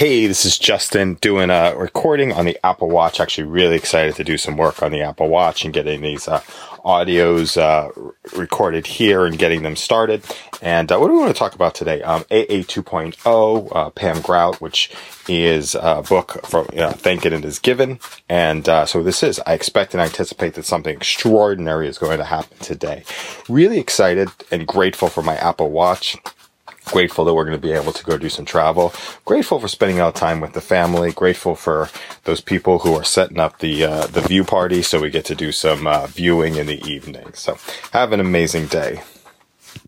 Hey, this is Justin doing a recording on the Apple Watch. Actually, really excited to do some work on the Apple Watch and getting these uh, audios uh, recorded here and getting them started. And uh, what do we want to talk about today? Um, AA 2.0, uh, Pam Grout, which is a book from you know, Thank It and Is Given. And uh, so this is, I expect and anticipate that something extraordinary is going to happen today. Really excited and grateful for my Apple Watch grateful that we're going to be able to go do some travel. Grateful for spending out time with the family. Grateful for those people who are setting up the uh, the view party, so we get to do some uh, viewing in the evening. So have an amazing day.